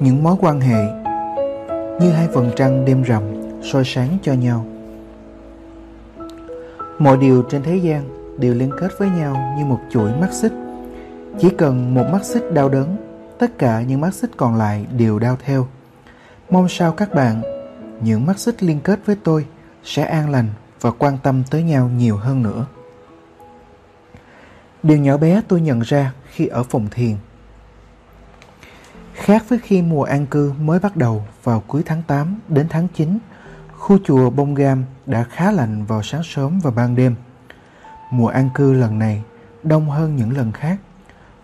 những mối quan hệ như hai vầng trăng đêm rằm soi sáng cho nhau. Mọi điều trên thế gian đều liên kết với nhau như một chuỗi mắt xích. Chỉ cần một mắt xích đau đớn, tất cả những mắt xích còn lại đều đau theo. Mong sao các bạn, những mắt xích liên kết với tôi sẽ an lành và quan tâm tới nhau nhiều hơn nữa. Điều nhỏ bé tôi nhận ra khi ở phòng thiền. Khác với khi mùa an cư mới bắt đầu vào cuối tháng 8 đến tháng 9, khu chùa Bông Gam đã khá lạnh vào sáng sớm và ban đêm. Mùa an cư lần này đông hơn những lần khác.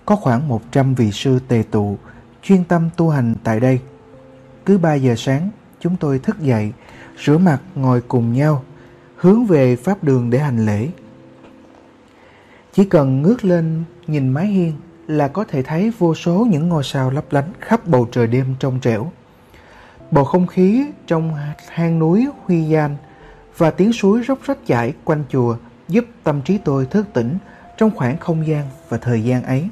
Có khoảng 100 vị sư tề tụ chuyên tâm tu hành tại đây. Cứ 3 giờ sáng, chúng tôi thức dậy, rửa mặt ngồi cùng nhau, hướng về pháp đường để hành lễ. Chỉ cần ngước lên nhìn mái hiên là có thể thấy vô số những ngôi sao lấp lánh khắp bầu trời đêm trong trẻo. Bầu không khí trong hang núi Huy Gian và tiếng suối róc rách chảy quanh chùa giúp tâm trí tôi thức tỉnh trong khoảng không gian và thời gian ấy.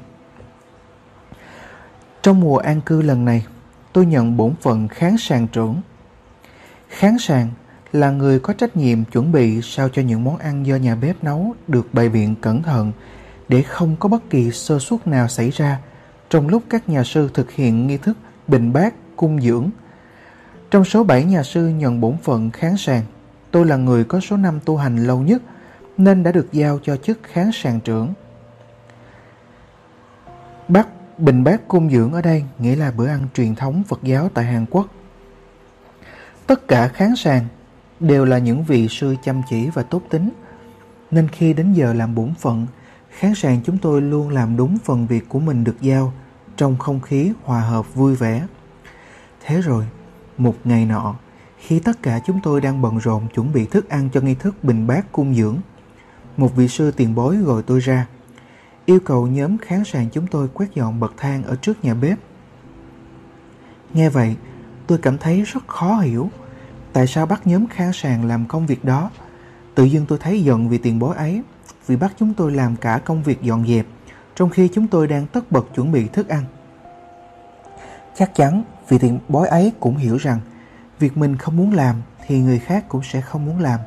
Trong mùa an cư lần này, tôi nhận bổn phận kháng sàng trưởng. Kháng sàng là người có trách nhiệm chuẩn bị sao cho những món ăn do nhà bếp nấu được bày biện cẩn thận để không có bất kỳ sơ suất nào xảy ra trong lúc các nhà sư thực hiện nghi thức bình bát cung dưỡng. Trong số 7 nhà sư nhận bổn phận kháng sàng, tôi là người có số năm tu hành lâu nhất nên đã được giao cho chức kháng sàng trưởng. Bát bình bát cung dưỡng ở đây nghĩa là bữa ăn truyền thống Phật giáo tại Hàn Quốc. Tất cả kháng sàng đều là những vị sư chăm chỉ và tốt tính, nên khi đến giờ làm bổn phận Khán sàng chúng tôi luôn làm đúng phần việc của mình được giao trong không khí hòa hợp vui vẻ. Thế rồi, một ngày nọ, khi tất cả chúng tôi đang bận rộn chuẩn bị thức ăn cho nghi thức bình bát cung dưỡng, một vị sư tiền bối gọi tôi ra, yêu cầu nhóm khán sàng chúng tôi quét dọn bậc thang ở trước nhà bếp. Nghe vậy, tôi cảm thấy rất khó hiểu tại sao bắt nhóm khán sàng làm công việc đó. Tự dưng tôi thấy giận vì tiền bối ấy vì bắt chúng tôi làm cả công việc dọn dẹp trong khi chúng tôi đang tất bật chuẩn bị thức ăn. Chắc chắn vị tiền bói ấy cũng hiểu rằng việc mình không muốn làm thì người khác cũng sẽ không muốn làm.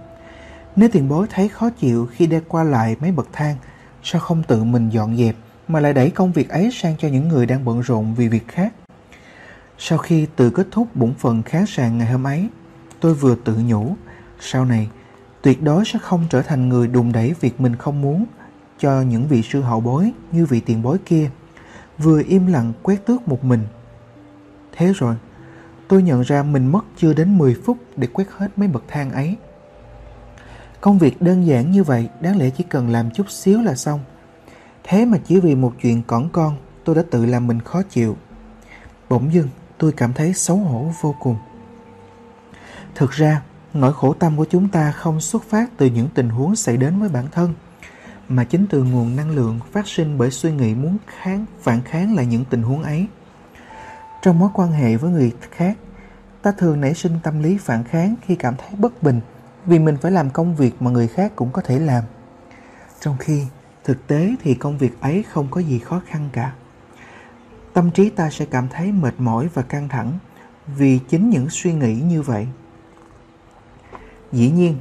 Nếu tiền bối thấy khó chịu khi đi qua lại mấy bậc thang, sao không tự mình dọn dẹp mà lại đẩy công việc ấy sang cho những người đang bận rộn vì việc khác? Sau khi tự kết thúc bổn phận khá sàng ngày hôm ấy, tôi vừa tự nhủ, sau này tuyệt đối sẽ không trở thành người đùn đẩy việc mình không muốn cho những vị sư hậu bối như vị tiền bối kia, vừa im lặng quét tước một mình. Thế rồi, tôi nhận ra mình mất chưa đến 10 phút để quét hết mấy bậc thang ấy. Công việc đơn giản như vậy đáng lẽ chỉ cần làm chút xíu là xong. Thế mà chỉ vì một chuyện cỏn con tôi đã tự làm mình khó chịu. Bỗng dưng tôi cảm thấy xấu hổ vô cùng. Thực ra nỗi khổ tâm của chúng ta không xuất phát từ những tình huống xảy đến với bản thân, mà chính từ nguồn năng lượng phát sinh bởi suy nghĩ muốn kháng, phản kháng lại những tình huống ấy. Trong mối quan hệ với người khác, ta thường nảy sinh tâm lý phản kháng khi cảm thấy bất bình vì mình phải làm công việc mà người khác cũng có thể làm. Trong khi thực tế thì công việc ấy không có gì khó khăn cả. Tâm trí ta sẽ cảm thấy mệt mỏi và căng thẳng vì chính những suy nghĩ như vậy. Dĩ nhiên,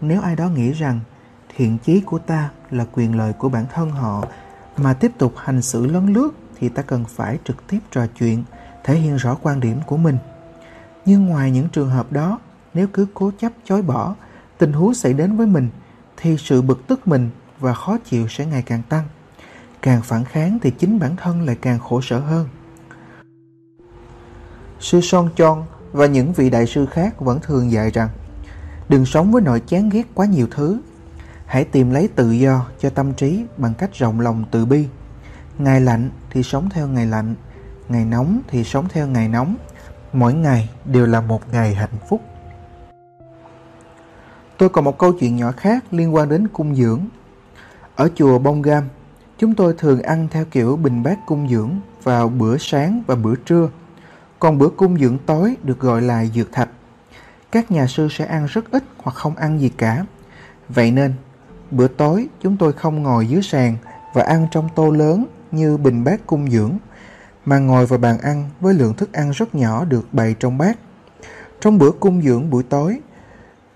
nếu ai đó nghĩ rằng thiện chí của ta là quyền lợi của bản thân họ mà tiếp tục hành xử lấn lướt thì ta cần phải trực tiếp trò chuyện, thể hiện rõ quan điểm của mình. Nhưng ngoài những trường hợp đó, nếu cứ cố chấp chối bỏ, tình huống xảy đến với mình thì sự bực tức mình và khó chịu sẽ ngày càng tăng. Càng phản kháng thì chính bản thân lại càng khổ sở hơn. Sư Son Chon và những vị đại sư khác vẫn thường dạy rằng Đừng sống với nỗi chán ghét quá nhiều thứ. Hãy tìm lấy tự do cho tâm trí bằng cách rộng lòng từ bi. Ngày lạnh thì sống theo ngày lạnh, ngày nóng thì sống theo ngày nóng. Mỗi ngày đều là một ngày hạnh phúc. Tôi còn một câu chuyện nhỏ khác liên quan đến cung dưỡng. Ở chùa Bông Gam, chúng tôi thường ăn theo kiểu bình bát cung dưỡng vào bữa sáng và bữa trưa. Còn bữa cung dưỡng tối được gọi là dược thạch các nhà sư sẽ ăn rất ít hoặc không ăn gì cả. Vậy nên, bữa tối chúng tôi không ngồi dưới sàn và ăn trong tô lớn như bình bát cung dưỡng, mà ngồi vào bàn ăn với lượng thức ăn rất nhỏ được bày trong bát. Trong bữa cung dưỡng buổi tối,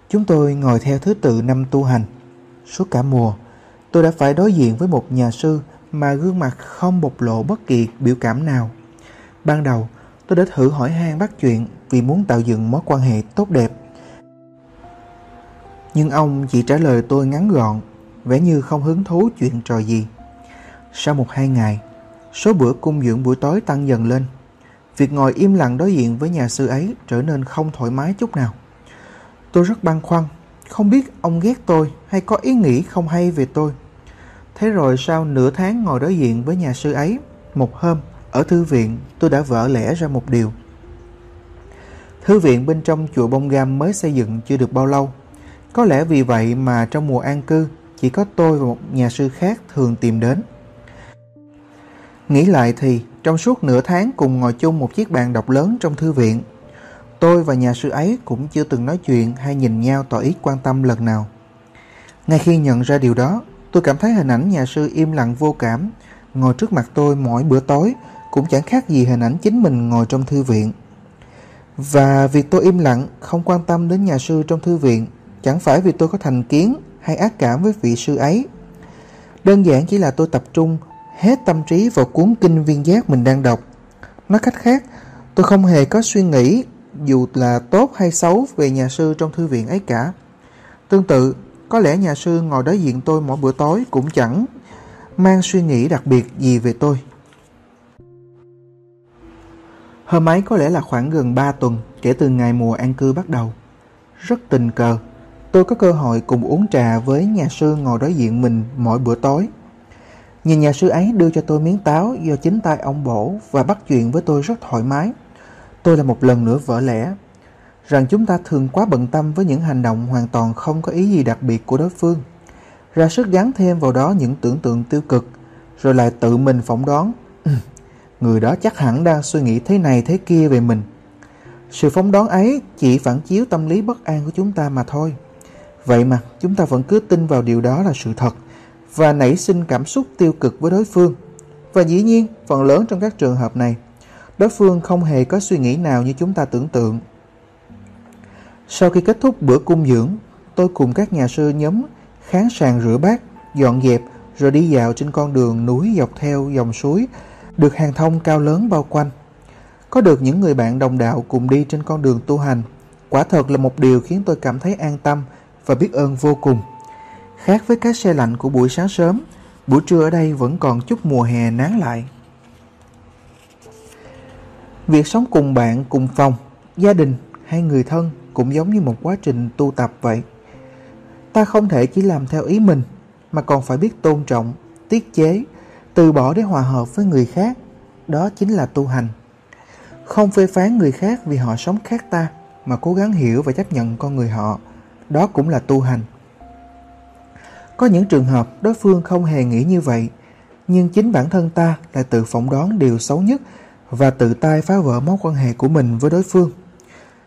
chúng tôi ngồi theo thứ tự năm tu hành. Suốt cả mùa, tôi đã phải đối diện với một nhà sư mà gương mặt không bộc lộ bất kỳ biểu cảm nào. Ban đầu, tôi đã thử hỏi han bắt chuyện vì muốn tạo dựng mối quan hệ tốt đẹp. Nhưng ông chỉ trả lời tôi ngắn gọn, vẻ như không hứng thú chuyện trò gì. Sau một hai ngày, số bữa cung dưỡng buổi tối tăng dần lên. Việc ngồi im lặng đối diện với nhà sư ấy trở nên không thoải mái chút nào. Tôi rất băn khoăn, không biết ông ghét tôi hay có ý nghĩ không hay về tôi. Thế rồi sau nửa tháng ngồi đối diện với nhà sư ấy, một hôm ở thư viện tôi đã vỡ lẽ ra một điều. Thư viện bên trong chùa Bông Gam mới xây dựng chưa được bao lâu. Có lẽ vì vậy mà trong mùa an cư chỉ có tôi và một nhà sư khác thường tìm đến. Nghĩ lại thì trong suốt nửa tháng cùng ngồi chung một chiếc bàn đọc lớn trong thư viện, tôi và nhà sư ấy cũng chưa từng nói chuyện hay nhìn nhau tỏ ý quan tâm lần nào. Ngay khi nhận ra điều đó, tôi cảm thấy hình ảnh nhà sư im lặng vô cảm, ngồi trước mặt tôi mỗi bữa tối cũng chẳng khác gì hình ảnh chính mình ngồi trong thư viện. Và việc tôi im lặng, không quan tâm đến nhà sư trong thư viện, chẳng phải vì tôi có thành kiến hay ác cảm với vị sư ấy. Đơn giản chỉ là tôi tập trung hết tâm trí vào cuốn kinh viên giác mình đang đọc. Nói cách khác, tôi không hề có suy nghĩ dù là tốt hay xấu về nhà sư trong thư viện ấy cả. Tương tự, có lẽ nhà sư ngồi đối diện tôi mỗi bữa tối cũng chẳng mang suy nghĩ đặc biệt gì về tôi. Hôm ấy có lẽ là khoảng gần 3 tuần kể từ ngày mùa an cư bắt đầu. Rất tình cờ, tôi có cơ hội cùng uống trà với nhà sư ngồi đối diện mình mỗi bữa tối. Nhìn nhà sư ấy đưa cho tôi miếng táo do chính tay ông bổ và bắt chuyện với tôi rất thoải mái. Tôi là một lần nữa vỡ lẽ rằng chúng ta thường quá bận tâm với những hành động hoàn toàn không có ý gì đặc biệt của đối phương. Ra sức gắn thêm vào đó những tưởng tượng tiêu cực, rồi lại tự mình phỏng đoán. Người đó chắc hẳn đang suy nghĩ thế này thế kia về mình. Sự phóng đoán ấy chỉ phản chiếu tâm lý bất an của chúng ta mà thôi. Vậy mà chúng ta vẫn cứ tin vào điều đó là sự thật và nảy sinh cảm xúc tiêu cực với đối phương. Và dĩ nhiên, phần lớn trong các trường hợp này, đối phương không hề có suy nghĩ nào như chúng ta tưởng tượng. Sau khi kết thúc bữa cung dưỡng, tôi cùng các nhà sư nhóm kháng sàn rửa bát, dọn dẹp rồi đi dạo trên con đường núi dọc theo dòng suối, được hàng thông cao lớn bao quanh. Có được những người bạn đồng đạo cùng đi trên con đường tu hành, quả thật là một điều khiến tôi cảm thấy an tâm và biết ơn vô cùng. Khác với cái xe lạnh của buổi sáng sớm, buổi trưa ở đây vẫn còn chút mùa hè nán lại. Việc sống cùng bạn, cùng phòng, gia đình hay người thân cũng giống như một quá trình tu tập vậy. Ta không thể chỉ làm theo ý mình, mà còn phải biết tôn trọng, tiết chế, từ bỏ để hòa hợp với người khác. Đó chính là tu hành. Không phê phán người khác vì họ sống khác ta, mà cố gắng hiểu và chấp nhận con người họ. Đó cũng là tu hành. Có những trường hợp đối phương không hề nghĩ như vậy, nhưng chính bản thân ta lại tự phỏng đoán điều xấu nhất và tự tay phá vỡ mối quan hệ của mình với đối phương.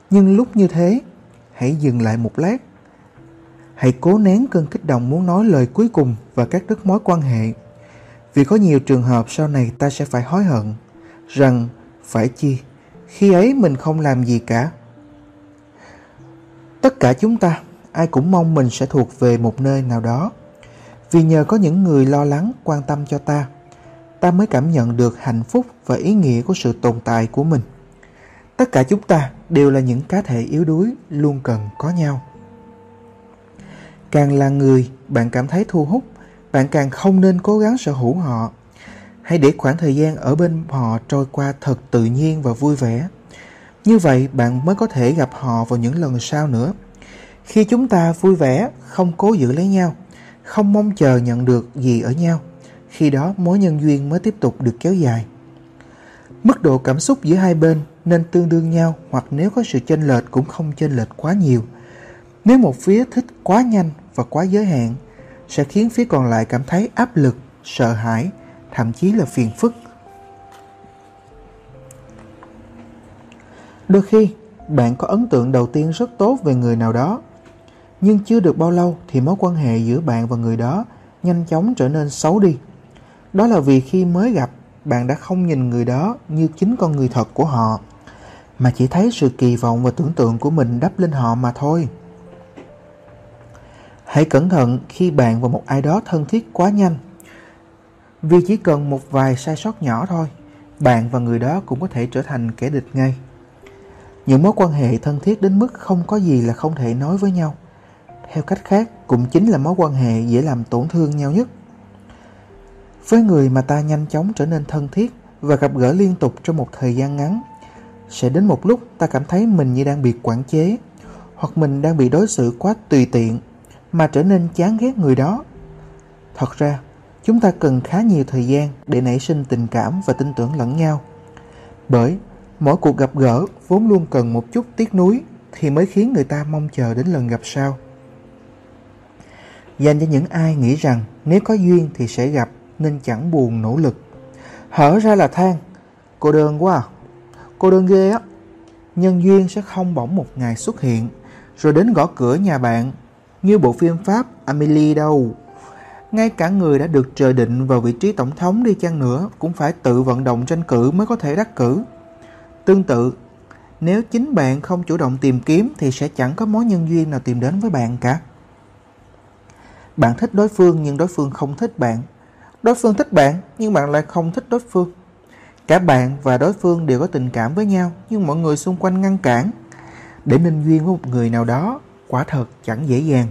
Nhưng lúc như thế, hãy dừng lại một lát. Hãy cố nén cơn kích động muốn nói lời cuối cùng và cắt đứt mối quan hệ. Vì có nhiều trường hợp sau này ta sẽ phải hối hận rằng phải chi khi ấy mình không làm gì cả. Tất cả chúng ta ai cũng mong mình sẽ thuộc về một nơi nào đó. Vì nhờ có những người lo lắng, quan tâm cho ta, ta mới cảm nhận được hạnh phúc và ý nghĩa của sự tồn tại của mình. Tất cả chúng ta đều là những cá thể yếu đuối luôn cần có nhau. Càng là người bạn cảm thấy thu hút, bạn càng không nên cố gắng sở hữu họ. Hãy để khoảng thời gian ở bên họ trôi qua thật tự nhiên và vui vẻ. Như vậy bạn mới có thể gặp họ vào những lần sau nữa. Khi chúng ta vui vẻ, không cố giữ lấy nhau, không mong chờ nhận được gì ở nhau, khi đó mối nhân duyên mới tiếp tục được kéo dài. Mức độ cảm xúc giữa hai bên nên tương đương nhau hoặc nếu có sự chênh lệch cũng không chênh lệch quá nhiều. Nếu một phía thích quá nhanh và quá giới hạn, sẽ khiến phía còn lại cảm thấy áp lực, sợ hãi, thậm chí là phiền phức. Đôi khi, bạn có ấn tượng đầu tiên rất tốt về người nào đó nhưng chưa được bao lâu thì mối quan hệ giữa bạn và người đó nhanh chóng trở nên xấu đi. Đó là vì khi mới gặp, bạn đã không nhìn người đó như chính con người thật của họ, mà chỉ thấy sự kỳ vọng và tưởng tượng của mình đắp lên họ mà thôi. Hãy cẩn thận khi bạn và một ai đó thân thiết quá nhanh. Vì chỉ cần một vài sai sót nhỏ thôi, bạn và người đó cũng có thể trở thành kẻ địch ngay. Những mối quan hệ thân thiết đến mức không có gì là không thể nói với nhau. Theo cách khác, cũng chính là mối quan hệ dễ làm tổn thương nhau nhất. Với người mà ta nhanh chóng trở nên thân thiết và gặp gỡ liên tục trong một thời gian ngắn, sẽ đến một lúc ta cảm thấy mình như đang bị quản chế, hoặc mình đang bị đối xử quá tùy tiện, mà trở nên chán ghét người đó. Thật ra, chúng ta cần khá nhiều thời gian để nảy sinh tình cảm và tin tưởng lẫn nhau. Bởi mỗi cuộc gặp gỡ vốn luôn cần một chút tiếc nuối thì mới khiến người ta mong chờ đến lần gặp sau. Dành cho những ai nghĩ rằng nếu có duyên thì sẽ gặp nên chẳng buồn nỗ lực. Hở ra là than, cô đơn quá à. cô đơn ghê á. Nhân duyên sẽ không bỗng một ngày xuất hiện rồi đến gõ cửa nhà bạn như bộ phim Pháp Amelie đâu. Ngay cả người đã được trời định vào vị trí tổng thống đi chăng nữa cũng phải tự vận động tranh cử mới có thể đắc cử. Tương tự, nếu chính bạn không chủ động tìm kiếm thì sẽ chẳng có mối nhân duyên nào tìm đến với bạn cả. Bạn thích đối phương nhưng đối phương không thích bạn. Đối phương thích bạn nhưng bạn lại không thích đối phương. Cả bạn và đối phương đều có tình cảm với nhau nhưng mọi người xung quanh ngăn cản. Để nên duyên với một người nào đó quả thật chẳng dễ dàng.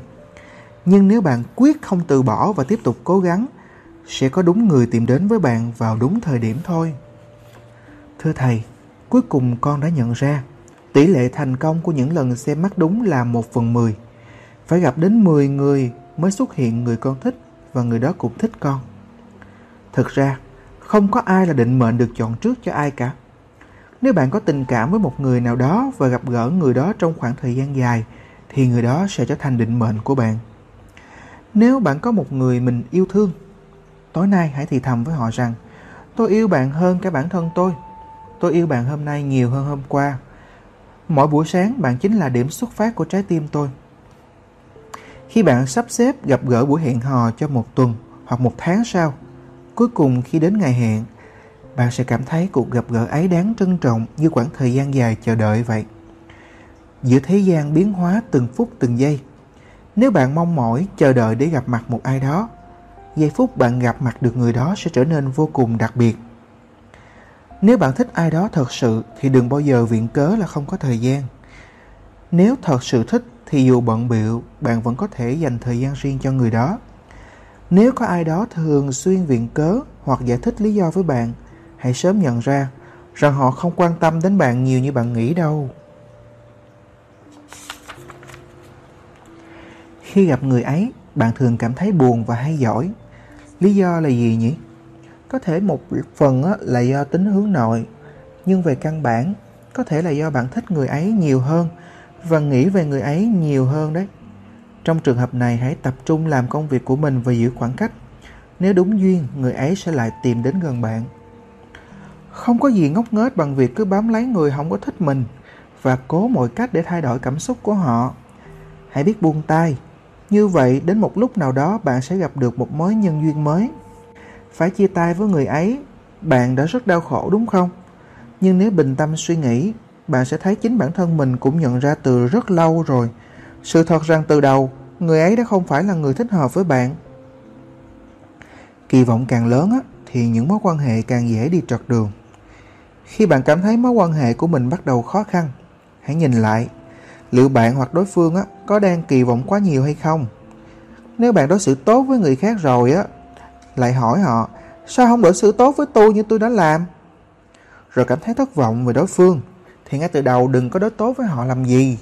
Nhưng nếu bạn quyết không từ bỏ và tiếp tục cố gắng, sẽ có đúng người tìm đến với bạn vào đúng thời điểm thôi. Thưa thầy, cuối cùng con đã nhận ra tỷ lệ thành công của những lần xem mắt đúng là 1 phần 10. Phải gặp đến 10 người mới xuất hiện người con thích và người đó cũng thích con. Thực ra, không có ai là định mệnh được chọn trước cho ai cả. Nếu bạn có tình cảm với một người nào đó và gặp gỡ người đó trong khoảng thời gian dài, thì người đó sẽ trở thành định mệnh của bạn. Nếu bạn có một người mình yêu thương, tối nay hãy thì thầm với họ rằng tôi yêu bạn hơn cả bản thân tôi. Tôi yêu bạn hôm nay nhiều hơn hôm qua. Mỗi buổi sáng bạn chính là điểm xuất phát của trái tim tôi. Khi bạn sắp xếp gặp gỡ buổi hẹn hò cho một tuần hoặc một tháng sau, cuối cùng khi đến ngày hẹn, bạn sẽ cảm thấy cuộc gặp gỡ ấy đáng trân trọng như quãng thời gian dài chờ đợi vậy. Giữa thế gian biến hóa từng phút từng giây, nếu bạn mong mỏi chờ đợi để gặp mặt một ai đó, giây phút bạn gặp mặt được người đó sẽ trở nên vô cùng đặc biệt. Nếu bạn thích ai đó thật sự thì đừng bao giờ viện cớ là không có thời gian. Nếu thật sự thích thì dù bận biệu, bạn vẫn có thể dành thời gian riêng cho người đó. Nếu có ai đó thường xuyên viện cớ hoặc giải thích lý do với bạn, hãy sớm nhận ra rằng họ không quan tâm đến bạn nhiều như bạn nghĩ đâu. Khi gặp người ấy, bạn thường cảm thấy buồn và hay giỏi. Lý do là gì nhỉ? Có thể một phần là do tính hướng nội, nhưng về căn bản, có thể là do bạn thích người ấy nhiều hơn và nghĩ về người ấy nhiều hơn đấy. Trong trường hợp này hãy tập trung làm công việc của mình và giữ khoảng cách. Nếu đúng duyên, người ấy sẽ lại tìm đến gần bạn. Không có gì ngốc nghếch bằng việc cứ bám lấy người không có thích mình và cố mọi cách để thay đổi cảm xúc của họ. Hãy biết buông tay. Như vậy đến một lúc nào đó bạn sẽ gặp được một mối nhân duyên mới. Phải chia tay với người ấy, bạn đã rất đau khổ đúng không? Nhưng nếu bình tâm suy nghĩ, bạn sẽ thấy chính bản thân mình cũng nhận ra từ rất lâu rồi. Sự thật rằng từ đầu, người ấy đã không phải là người thích hợp với bạn. Kỳ vọng càng lớn á, thì những mối quan hệ càng dễ đi trật đường. Khi bạn cảm thấy mối quan hệ của mình bắt đầu khó khăn, hãy nhìn lại liệu bạn hoặc đối phương á, có đang kỳ vọng quá nhiều hay không. Nếu bạn đối xử tốt với người khác rồi á, lại hỏi họ sao không đối xử tốt với tôi như tôi đã làm. Rồi cảm thấy thất vọng về đối phương, thì ngay từ đầu đừng có đối tốt với họ làm gì.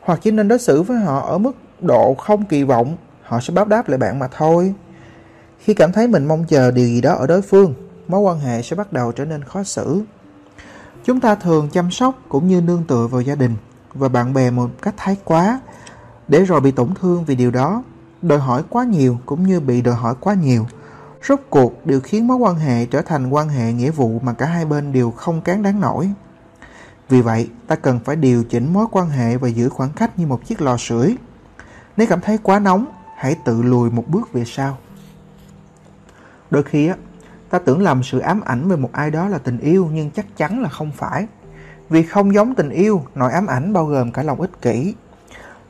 Hoặc chỉ nên đối xử với họ ở mức độ không kỳ vọng, họ sẽ báo đáp lại bạn mà thôi. Khi cảm thấy mình mong chờ điều gì đó ở đối phương, mối quan hệ sẽ bắt đầu trở nên khó xử. Chúng ta thường chăm sóc cũng như nương tựa vào gia đình và bạn bè một cách thái quá, để rồi bị tổn thương vì điều đó, đòi hỏi quá nhiều cũng như bị đòi hỏi quá nhiều. Rốt cuộc đều khiến mối quan hệ trở thành quan hệ nghĩa vụ mà cả hai bên đều không cán đáng nổi. Vì vậy, ta cần phải điều chỉnh mối quan hệ và giữ khoảng cách như một chiếc lò sưởi. Nếu cảm thấy quá nóng, hãy tự lùi một bước về sau. Đôi khi á, Ta tưởng lầm sự ám ảnh về một ai đó là tình yêu nhưng chắc chắn là không phải. Vì không giống tình yêu, nỗi ám ảnh bao gồm cả lòng ích kỷ.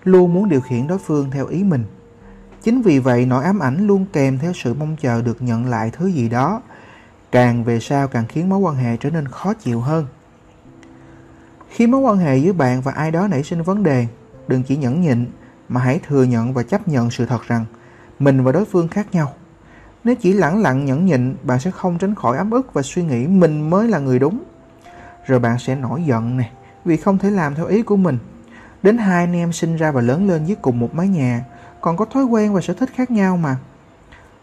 Luôn muốn điều khiển đối phương theo ý mình. Chính vì vậy nỗi ám ảnh luôn kèm theo sự mong chờ được nhận lại thứ gì đó. Càng về sau càng khiến mối quan hệ trở nên khó chịu hơn. Khi mối quan hệ giữa bạn và ai đó nảy sinh vấn đề, đừng chỉ nhẫn nhịn mà hãy thừa nhận và chấp nhận sự thật rằng mình và đối phương khác nhau. Nếu chỉ lẳng lặng nhẫn nhịn, bạn sẽ không tránh khỏi ấm ức và suy nghĩ mình mới là người đúng. Rồi bạn sẽ nổi giận nè, vì không thể làm theo ý của mình. Đến hai anh em sinh ra và lớn lên dưới cùng một mái nhà, còn có thói quen và sở thích khác nhau mà.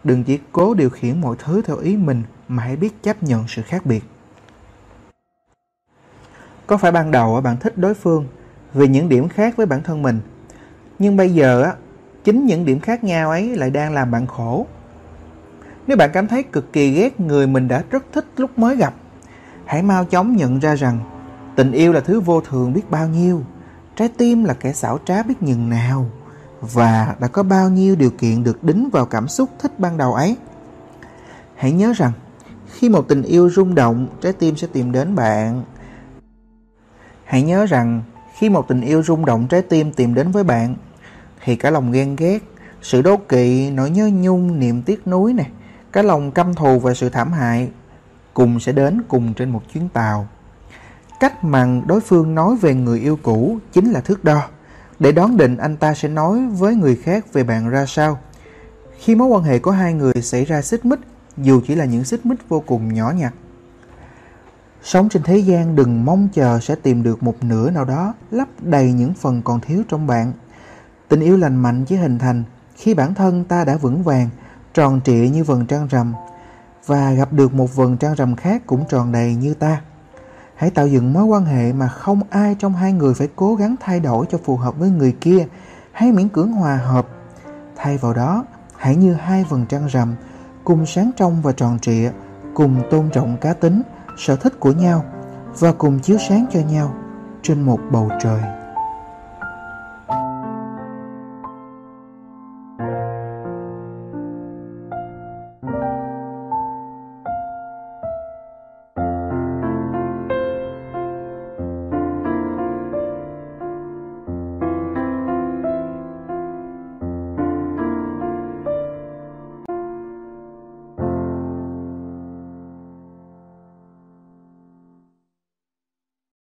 Đừng chỉ cố điều khiển mọi thứ theo ý mình mà hãy biết chấp nhận sự khác biệt. Có phải ban đầu bạn thích đối phương vì những điểm khác với bản thân mình, nhưng bây giờ á, chính những điểm khác nhau ấy lại đang làm bạn khổ. Nếu bạn cảm thấy cực kỳ ghét người mình đã rất thích lúc mới gặp, hãy mau chóng nhận ra rằng tình yêu là thứ vô thường biết bao nhiêu, trái tim là kẻ xảo trá biết nhường nào và đã có bao nhiêu điều kiện được đính vào cảm xúc thích ban đầu ấy. Hãy nhớ rằng khi một tình yêu rung động, trái tim sẽ tìm đến bạn. Hãy nhớ rằng khi một tình yêu rung động trái tim tìm đến với bạn thì cả lòng ghen ghét, sự đố kỵ, nỗi nhớ nhung, niềm tiếc nuối này, cả lòng căm thù và sự thảm hại cùng sẽ đến cùng trên một chuyến tàu. Cách mà đối phương nói về người yêu cũ chính là thước đo để đoán định anh ta sẽ nói với người khác về bạn ra sao. Khi mối quan hệ của hai người xảy ra xích mích, dù chỉ là những xích mích vô cùng nhỏ nhặt. Sống trên thế gian đừng mong chờ sẽ tìm được một nửa nào đó lấp đầy những phần còn thiếu trong bạn. Tình yêu lành mạnh chỉ hình thành khi bản thân ta đã vững vàng, tròn trịa như vầng trăng rằm và gặp được một vầng trăng rằm khác cũng tròn đầy như ta. Hãy tạo dựng mối quan hệ mà không ai trong hai người phải cố gắng thay đổi cho phù hợp với người kia hay miễn cưỡng hòa hợp. Thay vào đó, hãy như hai vầng trăng rằm, cùng sáng trong và tròn trịa, cùng tôn trọng cá tính, sở thích của nhau và cùng chiếu sáng cho nhau trên một bầu trời